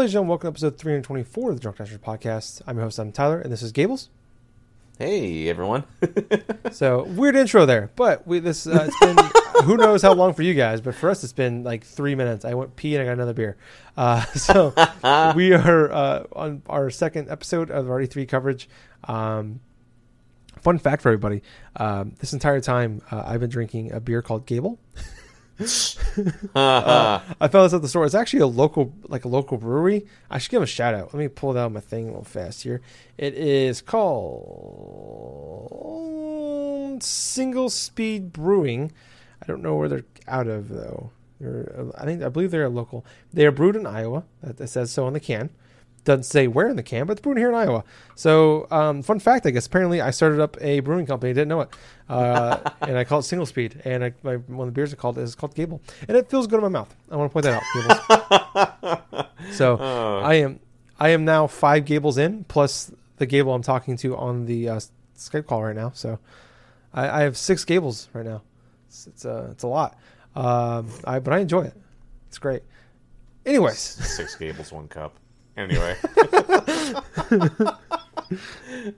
ladies and gentlemen, welcome to episode 324 of the Drunk Dashers podcast. I'm your host, I'm Tyler, and this is Gables. Hey everyone. So weird intro there, but we this uh, it's been who knows how long for you guys, but for us it's been like three minutes. I went pee and I got another beer. Uh, so we are uh, on our second episode of our E3 coverage. Um, fun fact for everybody: um, this entire time uh, I've been drinking a beer called Gable. Uh, I found this at the store. It's actually a local, like a local brewery. I should give a shout out. Let me pull down my thing a little fast here. It is called Single Speed Brewing. I don't know where they're out of though. They're, I think I believe they're local. They are brewed in Iowa. That, that says so on the can. Doesn't say where in the can, but it's brewed here in Iowa. So, um, fun fact, I guess. Apparently, I started up a brewing company. Didn't know it, uh, and I call it Single Speed. And I, my, one of the beers I called is called Gable, and it feels good in my mouth. I want to point that out. So, Oh. I am I am now five Gables in plus the Gable I'm talking to on the uh, Skype call right now. So, I, I have six Gables right now. It's it's a it's a lot. Um, I but I enjoy it. It's great. Anyways. Six Gables, one cup. Anyway.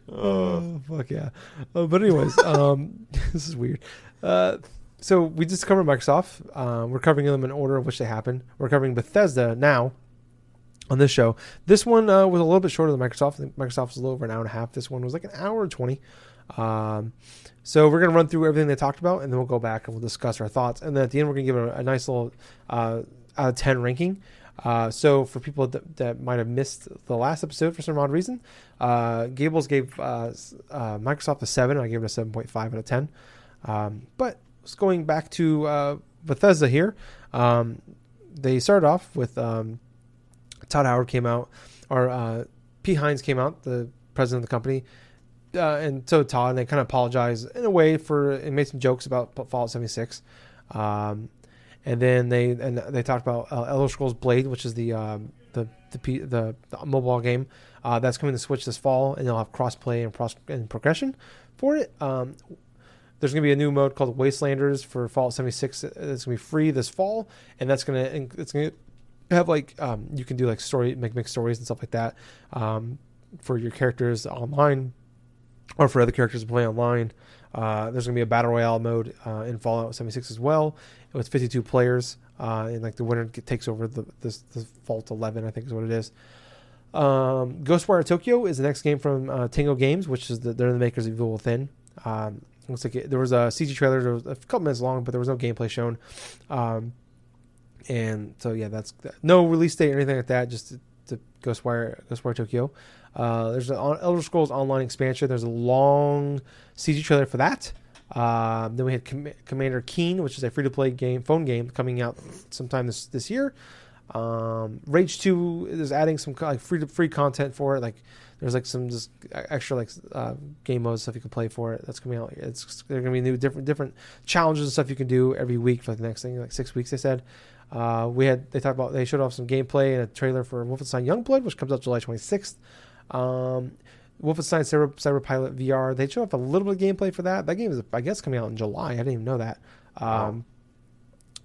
Oh fuck yeah! Uh, but anyways, um, this is weird. Uh, so we just covered Microsoft. Uh, we're covering them in order of which they happened. We're covering Bethesda now on this show. This one uh, was a little bit shorter than Microsoft. I think Microsoft was a little over an hour and a half. This one was like an hour and twenty. Um, so we're gonna run through everything they talked about, and then we'll go back and we'll discuss our thoughts. And then at the end, we're gonna give a, a nice little uh, out of ten ranking. Uh, so for people that, that might have missed the last episode for some odd reason, uh, Gables gave uh, uh, Microsoft a seven. and I gave it a seven point five out of ten. Um, but going back to uh, Bethesda here, um, they started off with um, Todd Howard came out, or uh, Pete Hines came out, the president of the company, and so Todd, and they kind of apologized in a way for and made some jokes about Fallout 76. Um, and then they and they talked about uh, Elder Scrolls Blade, which is the um, the the, the the mobile game uh, that's coming to Switch this fall, and they'll have crossplay and, pros- and progression for it. Um, there's going to be a new mode called Wastelanders for Fallout 76. It's going to be free this fall, and that's going to it's going to have like um, you can do like story make mixed stories and stuff like that um, for your characters online or for other characters to play online. Uh, there's going to be a battle royale mode uh, in Fallout 76 as well with 52 players, uh, and like the winner takes over the this Vault 11, I think is what it is. Um, Ghostwire Tokyo is the next game from uh, Tango Games, which is the, they're the makers of Evil Within. Um, looks like it, there was a CG trailer, was a couple minutes long, but there was no gameplay shown. Um, and so yeah, that's no release date or anything like that. Just to, to Ghostwire Ghostwire Tokyo. Uh, there's an Elder Scrolls Online expansion. There's a long CG trailer for that. Um, then we had Com- Commander Keen, which is a free-to-play game, phone game, coming out sometime this this year. Um, Rage Two is adding some like free to free content for it. Like there's like some just extra like uh, game modes stuff you can play for it. That's coming out. It's there are gonna be new different different challenges and stuff you can do every week for the next thing, like six weeks. They said. Uh, we had they talked about they showed off some gameplay and a trailer for Wolfenstein Youngblood, which comes out July 26th. Um, Wolfenstein Cyber, Cyber Pilot VR. They showed off a little bit of gameplay for that. That game is, I guess, coming out in July. I didn't even know that. Um, Wow.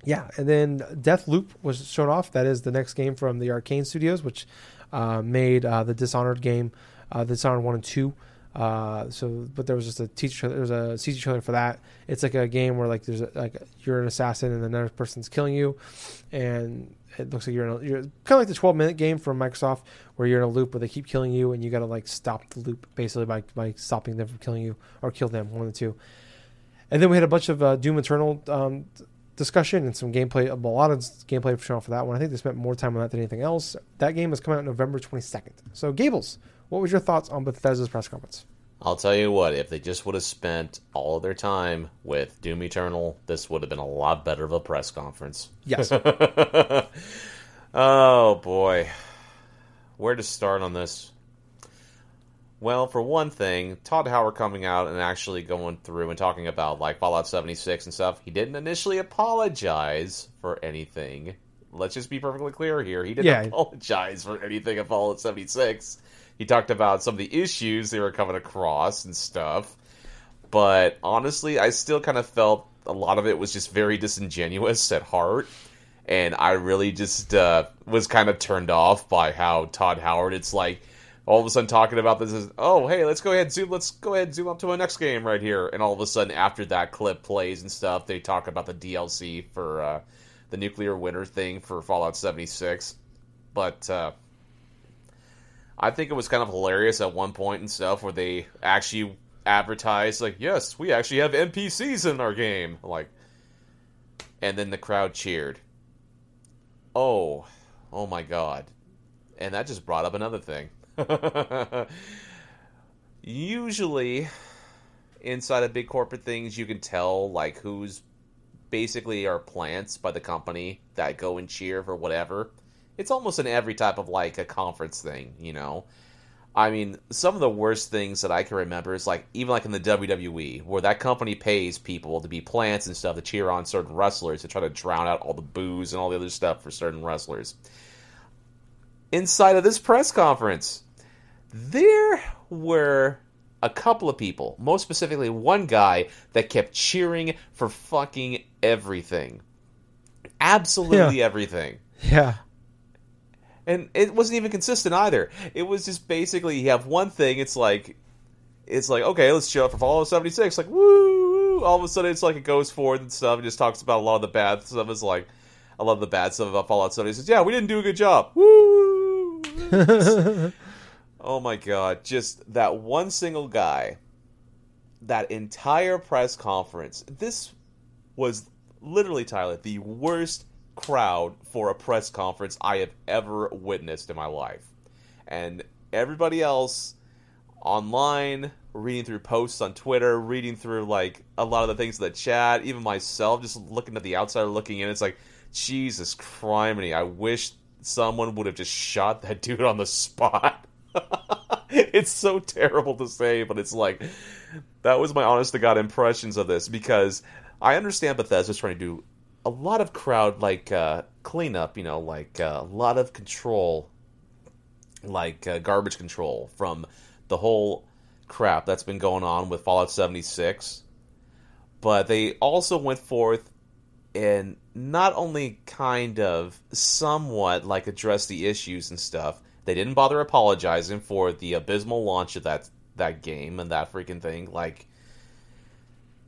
Yeah, and then Deathloop was shown off. That is the next game from the Arcane Studios, which uh, made uh, the Dishonored game, uh, Dishonored one and two. Uh, so, but there was just a teacher. There's a CG trailer for that. It's like a game where like there's a, like you're an assassin and another person's killing you, and it looks like you're in a, you're kind of like the 12 minute game from Microsoft where you're in a loop where they keep killing you and you got to like stop the loop basically by by stopping them from killing you or kill them one of the two. And then we had a bunch of uh, Doom Eternal um, discussion and some gameplay, a lot of gameplay for that one. I think they spent more time on that than anything else. That game is coming out November 22nd. So, Gables, what was your thoughts on Bethesda's press conference? I'll tell you what, if they just would have spent all of their time with Doom Eternal, this would have been a lot better of a press conference. Yes. oh boy. Where to start on this? Well, for one thing, Todd Howard coming out and actually going through and talking about like Fallout 76 and stuff, he didn't initially apologize for anything. Let's just be perfectly clear here. He didn't Yeah. apologize for anything at Fallout 76. He talked about some of the issues they were coming across and stuff. But honestly, I still kind of felt a lot of it was just very disingenuous at heart. and I really just uh, was kind of turned off by how Todd Howard. It's like all of a sudden talking about this is oh hey let's go ahead zoom let's go ahead zoom up to my next game right here and all of a sudden after that clip plays and stuff they talk about the DLC for uh, the nuclear winter thing for Fallout 76 but uh, I think it was kind of hilarious at one point and stuff where they actually advertised like yes we actually have NPCs in our game. Like and then the crowd cheered. Oh oh my god. And that just brought up another thing. Usually, inside of big corporate things, you can tell like who's basically are plants by the company that go and cheer for whatever. It's almost in every type of like a conference thing, you know. I mean, some of the worst things that I can remember is like even like in the WWE, where that company pays people to be plants and stuff to cheer on certain wrestlers to try to drown out all the boos and all the other stuff for certain wrestlers. Inside of this press conference, there were a couple of people, most specifically one guy that kept cheering for fucking everything. Absolutely Yeah. everything. Yeah. And it wasn't even consistent either. It was just basically you have one thing, it's like it's like, okay, let's show up for Fallout 76, like woo, all of a sudden it's like it goes forward and stuff, and just talks about a lot of the bad stuff. It's like I love the bad stuff about Fallout 76. Yeah, we didn't do a good job. Woo! Oh my god, just that one single guy, that entire press conference. This was literally, Tyler, the worst crowd for a press conference I have ever witnessed in my life. And everybody else online, reading through posts on Twitter, reading through like a lot of the things in the chat, even myself, just looking at the outsider looking in, it's like, Jesus criminy, I wish someone would have just shot that dude on the spot. it's so terrible to say, but it's like that was my honest to god impressions of this because I understand Bethesda's trying to do a lot of crowd like uh, cleanup, you know, like uh, a lot of control, like uh, garbage control from the whole crap that's been going on with Fallout 76. But they also went forth and not only kind of somewhat like address the issues and stuff. They didn't bother apologizing for the abysmal launch of that that game and that freaking thing. Like,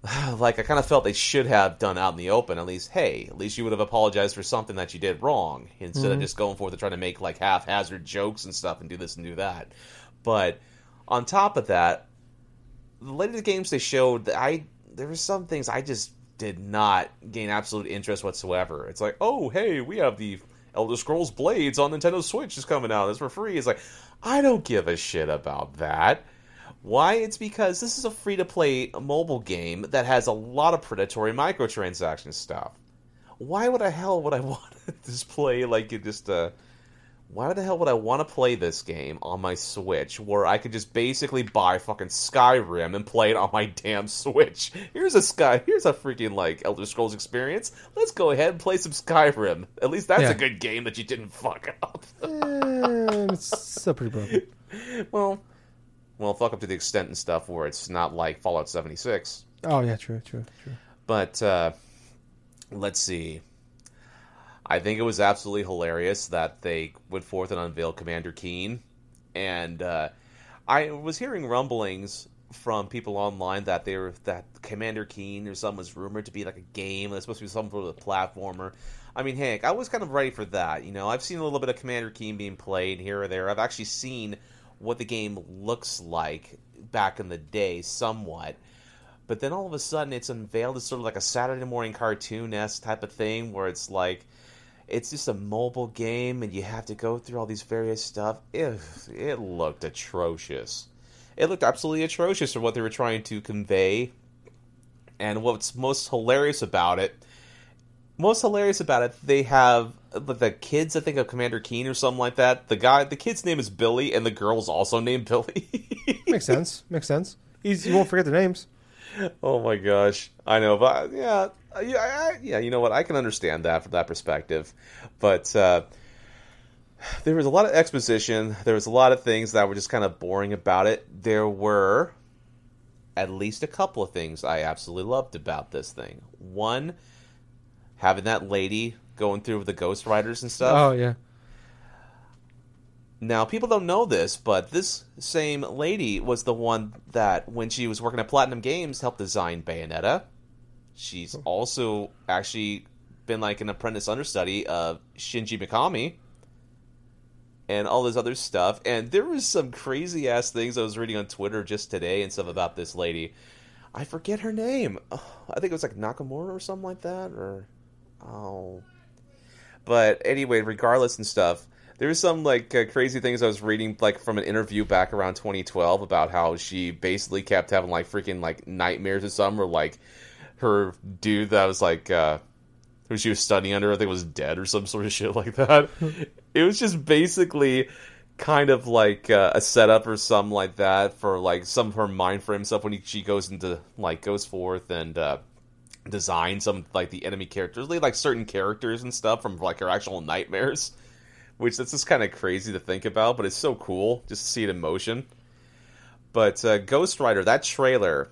like I kind of felt they should have done out in the open. At least, hey, at least you would have apologized for something that you did wrong instead of mm-hmm. just going forth and trying to make like haphazard jokes and stuff and do this and do that. But on top of that, the latest games they showed, I there were some things I just did not gain absolute interest whatsoever. It's like, oh hey, we have the Elder Scrolls Blades on Nintendo Switch is coming out. It's for free. It's like, I don't give a shit about that. Why? It's because this is a free to play mobile game that has a lot of predatory microtransaction stuff. Why would I hell would I want to just play like it just uh why the hell would I want to play this game on my Switch where I could just basically buy fucking Skyrim and play it on my damn Switch? Here's a Sky, here's a freaking like Elder Scrolls experience. Let's go ahead and play some Skyrim. At least that's Yeah. a good game that you didn't fuck up. Eh, it's still pretty broken. well, well, fuck up to the extent and stuff where it's not like Fallout 76. Oh yeah, true, true, true. But uh, let's see. I think it was absolutely hilarious that they went forth and unveiled Commander Keen, and uh, I was hearing rumblings from people online that they were that Commander Keen or something was rumored to be like a game. It's supposed to be some sort of platformer. I mean, heck, I was kind of ready for that. You know, I've seen a little bit of Commander Keen being played here or there. I've actually seen what the game looks like back in the day, somewhat. But then all of a sudden, it's unveiled as sort of like a Saturday morning cartoon esque type of thing, where it's like it's just a mobile game, and you have to go through all these various stuff. Ew, it looked atrocious. It looked absolutely atrocious for what they were trying to convey. And what's most hilarious about it, most hilarious about it, they have the kids. I think of Commander Keen or something like that. The guy, the kid's name is Billy, and the girl's also named Billy. Makes sense. Makes sense. Easy, you won't forget their names. Oh my gosh, I know, but yeah, yeah, I, yeah. You know what? I can understand that from that perspective, but uh, there was a lot of exposition. There was a lot of things that were just kind of boring about it. There were at least a couple of things I absolutely loved about this thing. One, having that lady going through with the Ghost Riders and stuff. Oh yeah. Now, people don't know this, but this same lady was the one that, when she was working at Platinum Games, helped design Bayonetta. She's also actually been like an apprentice understudy of Shinji Mikami and all this other stuff. And there was some crazy ass things I was reading on Twitter just today and stuff about this lady. I forget her name. I think it was like Nakamura or something like that, or oh. But anyway, regardless and stuff, there was some like uh, crazy things I was reading like from an interview back around 2012 about how she basically kept having like freaking like nightmares or something, or like her dude that was like uh who she was studying under, I think was dead or some sort of shit like that. it was just basically kind of like uh, a setup or something like that for like some of her mind frame stuff when he, she goes into like goes forth and uh, design some like the enemy characters, like certain characters and stuff from like her actual nightmares. Which that's just kind of crazy to think about, but it's so cool just to see it in motion. But uh, Ghost Rider, that trailer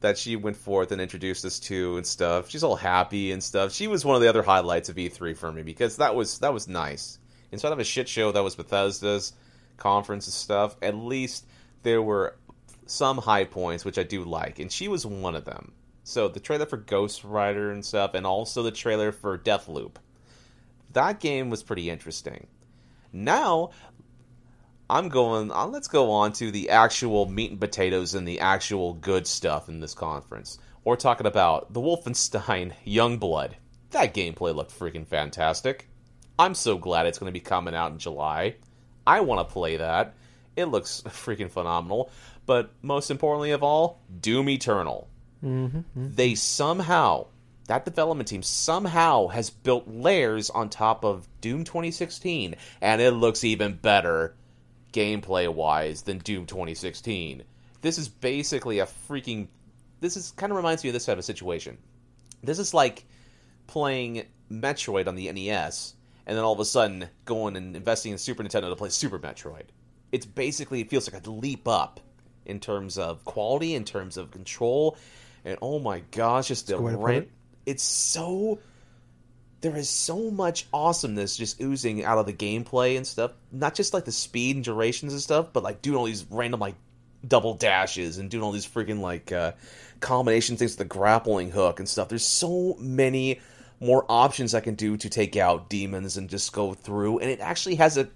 that she went forth and introduced us to and stuff, she's all happy and stuff. She was one of the other highlights of E3 for me because that was that was nice. Instead of a shit show that was Bethesda's conference and stuff, at least there were some high points which I do like, and she was one of them. So the trailer for Ghost Rider and stuff, and also the trailer for Deathloop. That game was pretty interesting. Now, I'm going. Uh, let's go on to the actual meat and potatoes and the actual good stuff in this conference. We're talking about the Wolfenstein Youngblood. That gameplay looked freaking fantastic. I'm so glad it's going to be coming out in July. I want to play that. It looks freaking phenomenal. But most importantly of all, Doom Eternal. Mm-hmm. They somehow that development team somehow has built layers on top of Doom 2016, and it looks even better gameplay wise than Doom 2016. This is basically a freaking. This is kind of reminds me of this type of situation. This is like playing Metroid on the NES, and then all of a sudden going and investing in Super Nintendo to play Super Metroid. It's basically it feels like a leap up in terms of quality, in terms of control, and oh my gosh, just the rent it's so there is so much awesomeness just oozing out of the gameplay and stuff. Not just like the speed and durations and stuff, but like doing all these random like double dashes and doing all these freaking like uh, combination things with the grappling hook and stuff. There's so many more options I can do to take out demons and just go through, and it actually has a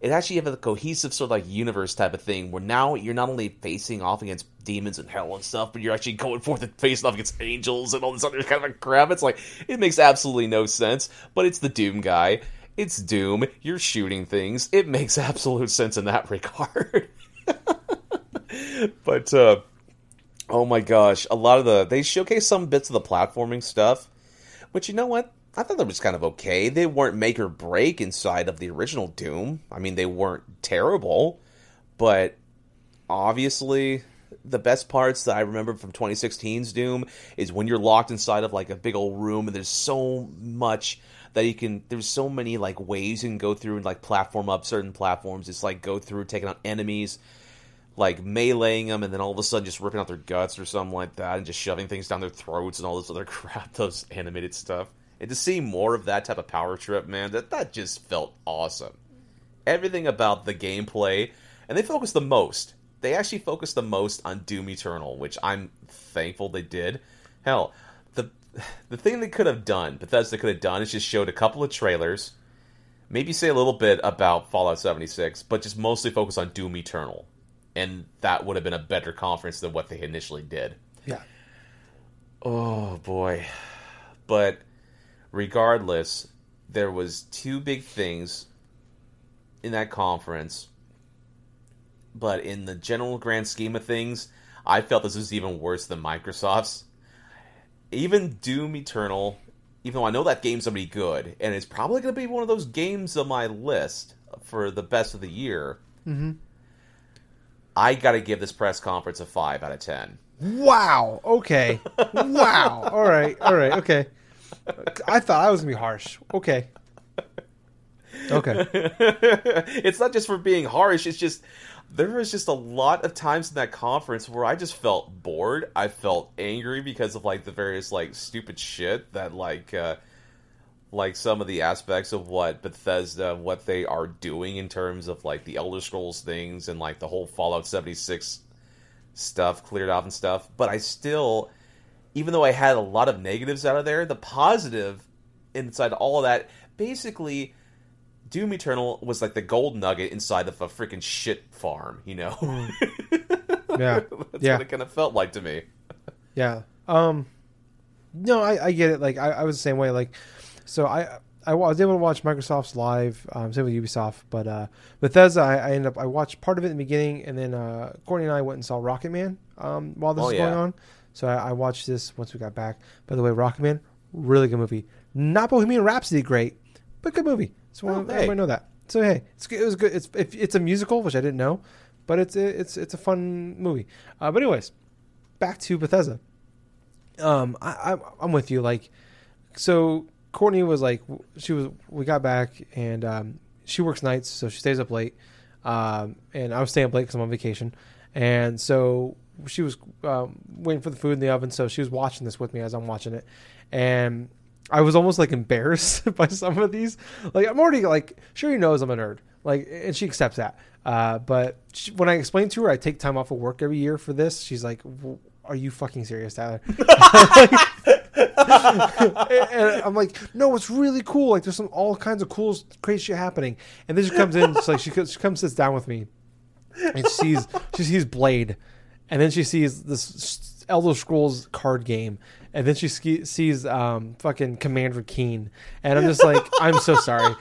it actually have a cohesive sort of like universe type of thing where now you're not only facing off against demons and hell and stuff, but you're actually going forth and facing off against angels and all this other kind of crap. It's like it makes absolutely no sense, but it's the Doom guy. It's Doom. You're shooting things. It makes absolute sense in that regard. but uh oh my gosh, a lot of the they showcase some bits of the platforming stuff. But you know what? I thought that was kind of okay. They weren't make or break inside of the original Doom. I mean, they weren't terrible, but obviously the best parts that I remember from 2016's Doom is when you're locked inside of like a big old room and there's so much that you can there's so many like ways you can go through and like platform up certain platforms. It's like go through taking out enemies, like meleeing them and then all of a sudden just ripping out their guts or something like that and just shoving things down their throats and all this other crap, those animated stuff. And to see more of that type of power trip, man, that that just felt awesome. Everything about the gameplay, and they focused the most. They actually focused the most on Doom Eternal, which I'm thankful they did. Hell, the the thing they could have done, Bethesda could have done, is just showed a couple of trailers, maybe say a little bit about Fallout 76, but just mostly focus on Doom Eternal, and that would have been a better conference than what they initially did. Yeah. Oh boy, but regardless, there was two big things in that conference. But in the general grand scheme of things, I felt this was even worse than Microsoft's. Even Doom Eternal, even though I know that game's gonna be good, and it's probably gonna be one of those games on my list for the best of the year. Mm-hmm. I gotta give this press conference a five out of ten. Wow. Okay. wow. All right. All right. Okay. I thought I was gonna be harsh. Okay. Okay. it's not just for being harsh. It's just there was just a lot of times in that conference where I just felt bored. I felt angry because of like the various like stupid shit that like uh, like some of the aspects of what Bethesda, what they are doing in terms of like the Elder Scrolls things and like the whole Fallout 76 stuff cleared off and stuff. But I still, even though I had a lot of negatives out of there, the positive inside all of that, basically, Doom Eternal was like the gold nugget inside of a freaking shit farm, you know? Yeah. That's Yeah. what it kind of felt like to me. Yeah. Um. No, I, I get it. Like I, I was the same way. Like, so I I was able to watch Microsoft's live. Um, same with Ubisoft, but uh, Bethesda, I, I ended up I watched part of it in the beginning, and then uh, Courtney and I went and saw Rocket Man. Um, while this Oh, was yeah. going on, so I, I watched this once we got back. By the way, Rocket Man, really good movie. Not Bohemian Rhapsody, great, but good movie. So Oh, I hey. everybody know that. So hey, it's good- it was good. It's if it's a musical, which I didn't know, but it's it's it's a fun movie. Uh, but anyways, back to Bethesda um I, I i'm with you like so courtney was like she was we got back and um she works nights so she stays up late um and i was staying up late because i'm on vacation and so she was um, waiting for the food in the oven so she was watching this with me as i'm watching it. And i was almost like embarrassed by some of these. Like i'm already like sure he knows i'm a nerd. Like and she accepts that. Uh, but she, when i explained to her i take time off of work every year for this she's like "W- are you fucking serious tyler? And I'm like, no, it's really cool. Like, there's some all kinds of cool, crazy shit happening. And then she comes in, it's like she, she comes sits down with me, and she sees she sees Blade, and then she sees this Elder Scrolls card game, and then she ski, sees um, fucking Commander Keen, and I'm just like, I'm so sorry.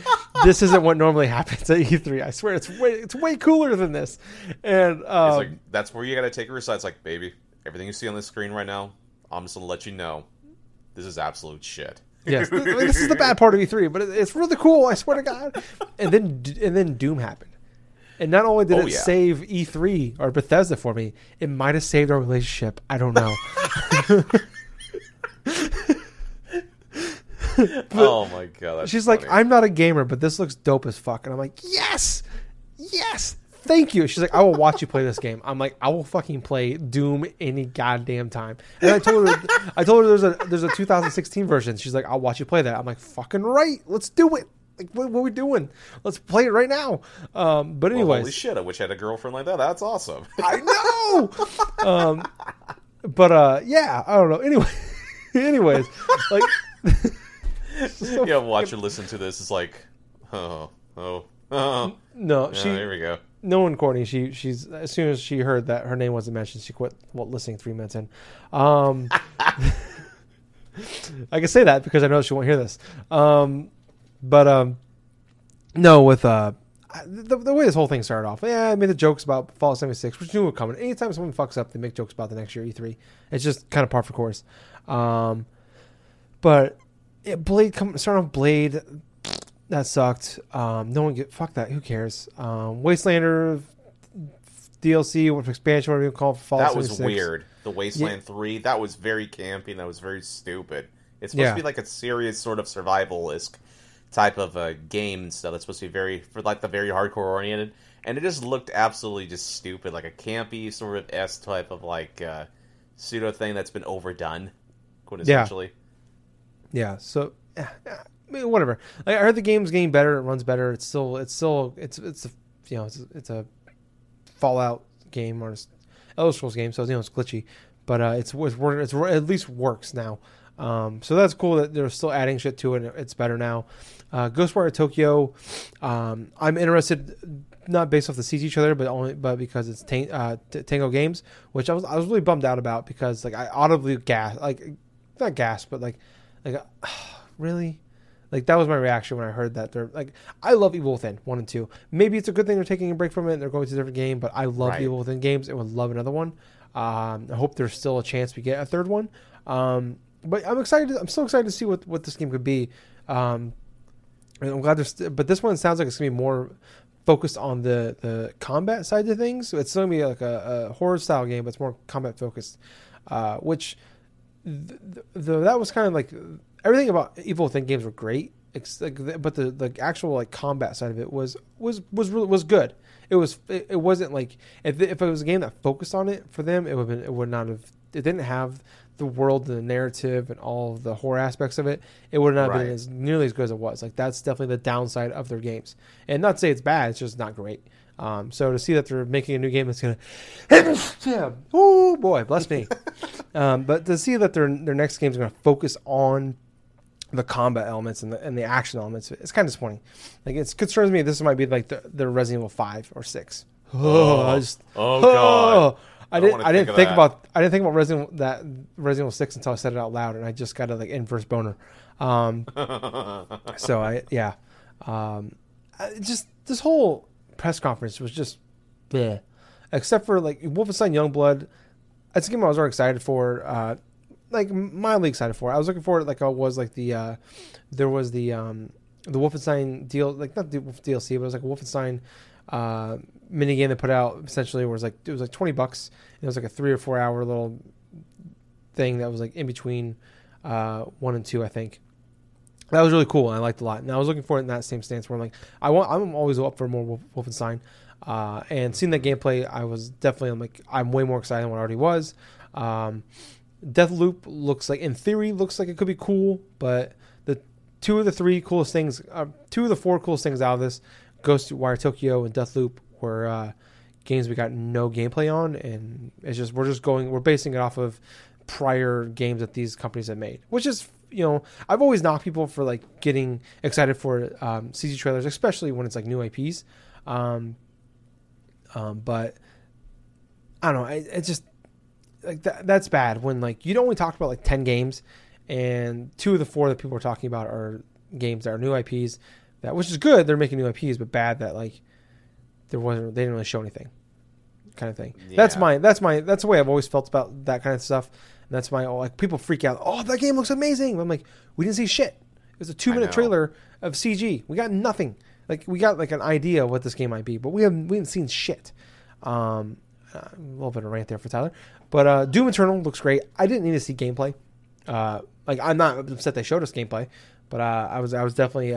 This isn't what normally happens at E3. I swear, it's way it's way cooler than this. And um, like that's where you got to take her aside. It's like, baby, everything you see on the screen right now, I'm just gonna let you know, this is absolute shit. Yes, I mean, this is the bad part of E3, but it, it's really cool. I swear to God. And then and then Doom happened, and not only did Oh, it yeah. save E3 or Bethesda for me, it might have saved our relationship. I don't know. oh my god, She's like. I'm not a gamer, but this looks dope as fuck, and I'm like, yes, yes. Thank you. She's like, I will watch you play this game. I'm like, I will fucking play Doom any goddamn time. And I told her, I told her there's a there's a 2016 version. She's like, I'll watch you play that. I'm like, fucking right. Let's do it. Like, what, what are we doing? Let's play it right now. Um, but Well, anyways, holy shit! I wish I had a girlfriend like that. That's awesome. I know. um, but uh, yeah, I don't know. Anyway, anyways, like, yeah, watch or listen to this. It's like, oh, oh, oh. no, Yeah, she there we go. no one Courtney. She she's as soon as she heard that her name wasn't mentioned, she quit well, listening three minutes in. Um, I can say that because I know she won't hear this. Um, but um, no, with uh, the, the way this whole thing started off, yeah, I made the jokes about Fallout 76, which knew were coming. Anytime someone fucks up, they make jokes about the next year E3. It's just kind of par for course. Um, but yeah, Blade come starting off Blade that sucked. Um, no one get fuck that. Who cares? Um, Wastelander DLC, what expansion, whatever you call it, Fallout That was 76. weird. The Wasteland Three. That was very campy. and That was very stupid. It's supposed Yeah. to be like a serious sort of survival-esque type of a game and stuff. That's supposed to be very for like the very hardcore oriented, and it just looked absolutely just stupid, like a campy sort of s type of like uh, pseudo thing that's been overdone, quintessentially. Yeah. yeah So, eh, eh, I mean, whatever. Like, I heard the game's getting better. It runs better. It's still, it's still, it's, it's a, you know, it's, a- it's a Fallout game or Elder Scrolls game, so you know it's glitchy, but uh, it's it's, it's at least works now. Um, so that's cool that they're still adding shit to it. It's better now. Uh, Ghostwire Tokyo, um, I'm interested not based off the CG trailer, but only but because it's Tang- uh, T- Tango Games, which I was I was really bummed out about because like I audibly gas like not gas, but like like really like that was my reaction when I heard that they're like I love Evil Within one and two. Maybe it's a good thing they're taking a break from it and they're going to a different game, but I love Right. Evil Within games and would love another one. Um, I hope there's still a chance we get a third one. Um, but I'm excited. I'm still excited to see what what this game could be. Um, and I'm glad there's, but this one sounds like it's gonna be more focused on the the combat side of things. So it's gonna be like a, a horror style game, but it's more combat focused. Uh, which th- th- that was kind of like everything about Evil Within games were great, but the the actual like combat side of it was was was really, was good. It was it, it wasn't like if if it was a game that focused on it for them, it would been it would not have it didn't have the world and the narrative and all the horror aspects of it, it would not have been as nearly as good as it was. Like that's definitely the downside of their games. And not to say it's bad, it's just not great. Um, so to see that they're making a new game that's gonna, yeah, oh boy, bless me. um, but to see that their their next game is gonna focus on the combat elements and the and the action elements, it's kind of disappointing. Like it concerns me. This might be like the, the Resident Evil five or six. Oh, I just, Oh, God. I I didn't. I didn't think that. about. I didn't think about Resident that Resident Evil Six until I said it out loud, and I just got a like inverse boner. Um, so I yeah, um, I, just this whole press conference was just, bleh. except for like Wolfenstein Youngblood. That's a game I was very excited for. Uh, like mildly excited for. I was looking forward like I was like the uh, there was the um, the Wolfenstein deal like not the DLC, but it was like Wolfenstein uh, mini game they put out essentially was like it was like twenty bucks. And it was like a three or four hour little thing that was like in between uh, one and two, I think. That was really cool. and I liked a lot. And I was looking for it in that same stance where I'm like, I want, I'm always up for more Wolfenstein. Uh, and seeing that gameplay, I was definitely I'm like, I'm way more excited than what I already was. Um, Deathloop looks like, in theory, looks like it could be cool, but the two of the three coolest things, uh, two of the four coolest things out of this, Ghostwire Tokyo and Deathloop, were uh, games we got no gameplay on, and it's just we're just going, we're basing it off of prior games that these companies have made, which is you know I've always knocked people for like getting excited for um, CG trailers, especially when it's like new IPs. Um, um, but I don't know. It, it just like that, that's bad when like you only talk about like ten games, and two of the four that people are talking about are games that are new IPs. That which is good. They're making new IPs, but bad that like there wasn't. They didn't really show anything, kind of thing. That's my. That's my. That's the way I've always felt about that kind of stuff. And that's my like people freak out. Oh, that game looks amazing. I'm like, we didn't see shit. It was a two minute trailer of CG. We got nothing. Like we got like an idea of what this game might be, but we haven't we haven't seen shit. Um, uh, a little bit of rant there for Tyler, but uh, Doom Eternal looks great. I didn't need to see gameplay. Uh, like I'm not upset they showed us gameplay, but uh, I was I was definitely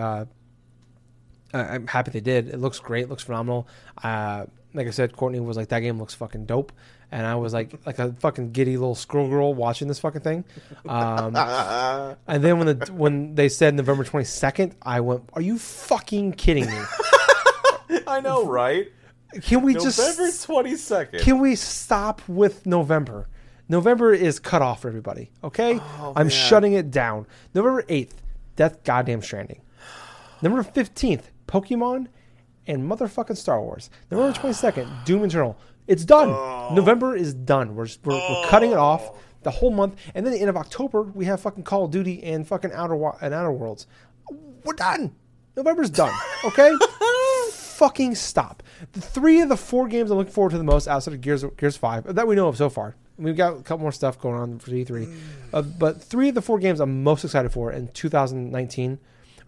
uh, I'm happy they did. It looks great. Looks phenomenal. Uh, like I said, Courtney was like that game looks fucking dope, and I was like like a fucking giddy little squirrel girl watching this fucking thing. Um, and then when the when they said November 22nd, I went, "Are you fucking kidding me? I know, right? Can we just November twenty second. can we stop with November? November is cut off for everybody. Okay, Oh, I'm man. shutting it down. November 8th, Death Goddamn Stranding. November 15th, Pokemon and motherfucking Star Wars. November 22nd, Doom Eternal. It's done. Oh. November is done. We're, just, we're, we're cutting it off the whole month, and then the end of October we have fucking Call of Duty and fucking Outer and Outer Worlds. We're done. November's done. Okay. fucking stop. The three of the four games I'm looking forward to the most outside of Gears Gears Five that we know of so far. We've got a couple more stuff going on for E3, uh, but three of the four games I'm most excited for in 2019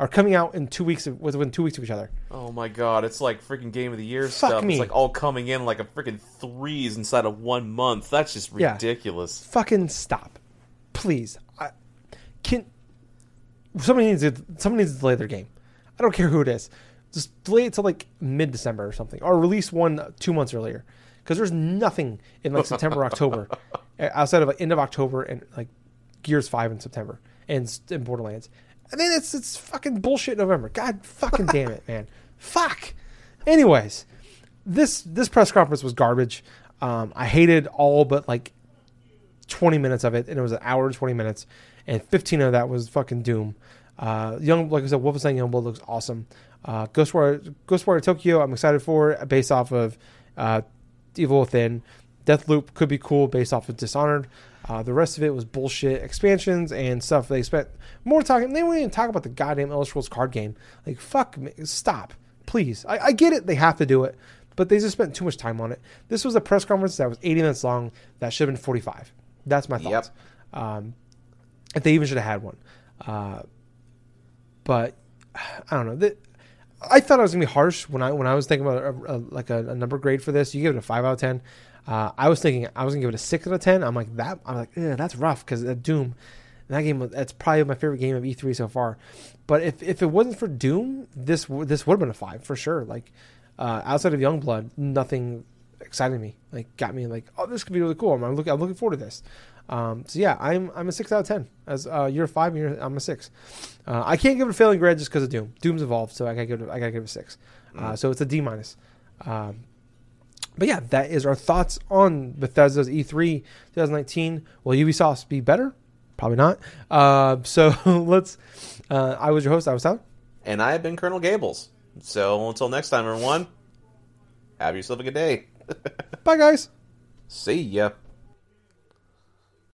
are coming out in two weeks of, within two weeks of each other. Oh my god, it's like freaking game of the year Fuck stuff. me. It's like all coming in like a freaking threes inside of one month. That's just Yeah. ridiculous. Fucking stop, please. I can. Somebody needs to. Somebody needs to delay their game. I don't care who it is. Just delay it till like mid December or something, or release one two months earlier. Because there's nothing in like September, October, outside of like end of October and like Gears Five in September and, and Borderlands. And then it's it's fucking bullshit November. God fucking damn it, man. Fuck. Anyways, this this press conference was garbage. Um, I hated all but like 20 minutes of it, and it was an hour and 20 minutes, and 15 of that was fucking Doom. Uh, Young, like I said, Wolfenstein Youngblood looks awesome. Uh, Ghostwire, Ghostwire Tokyo, I'm excited for, based off of uh, Evil Within. Deathloop could be cool, based off of Dishonored. Uh, the rest of it was bullshit expansions and stuff. They spent more talking. They wouldn't even talk about the goddamn Elder Scrolls card game. Like, fuck me, stop, please. I, I get it; they have to do it, but they just spent too much time on it. This was a press conference that was 80 minutes long. That should have been 45. That's my Yep. thoughts. Um, if they even should have had one. Uh, but I don't know. The, I thought I was gonna be harsh when I when I was thinking about a, a, like a, a number grade for this. You give it a five out of ten. Uh, I was thinking I was gonna give it a six out of ten. I'm like that. I'm like "Ugh, that's rough because Doom. That game that's probably my favorite game of E3 so far. But if, if it wasn't for Doom, this this would have been a five for sure. Like uh, outside of Youngblood, nothing excited me, like got me like, oh, this could be really cool. I'm looking, I'm looking forward to this. Um, so yeah, I'm I'm a six out of ten as uh, year five. Year I'm a six. Uh, I can't give it a failing grade just because of Doom. Doom's evolved, so I gotta give it. I gotta give it a six. Uh, so it's a D minus. Um, but yeah, that is our thoughts on Bethesda's E3 2019. Will Ubisoft be better? Probably not. Uh, so let's. Uh, I was your host. I was Tyler. And I have been Colonel Gables. So until next time, everyone, have yourself a good day. Bye, guys. See ya.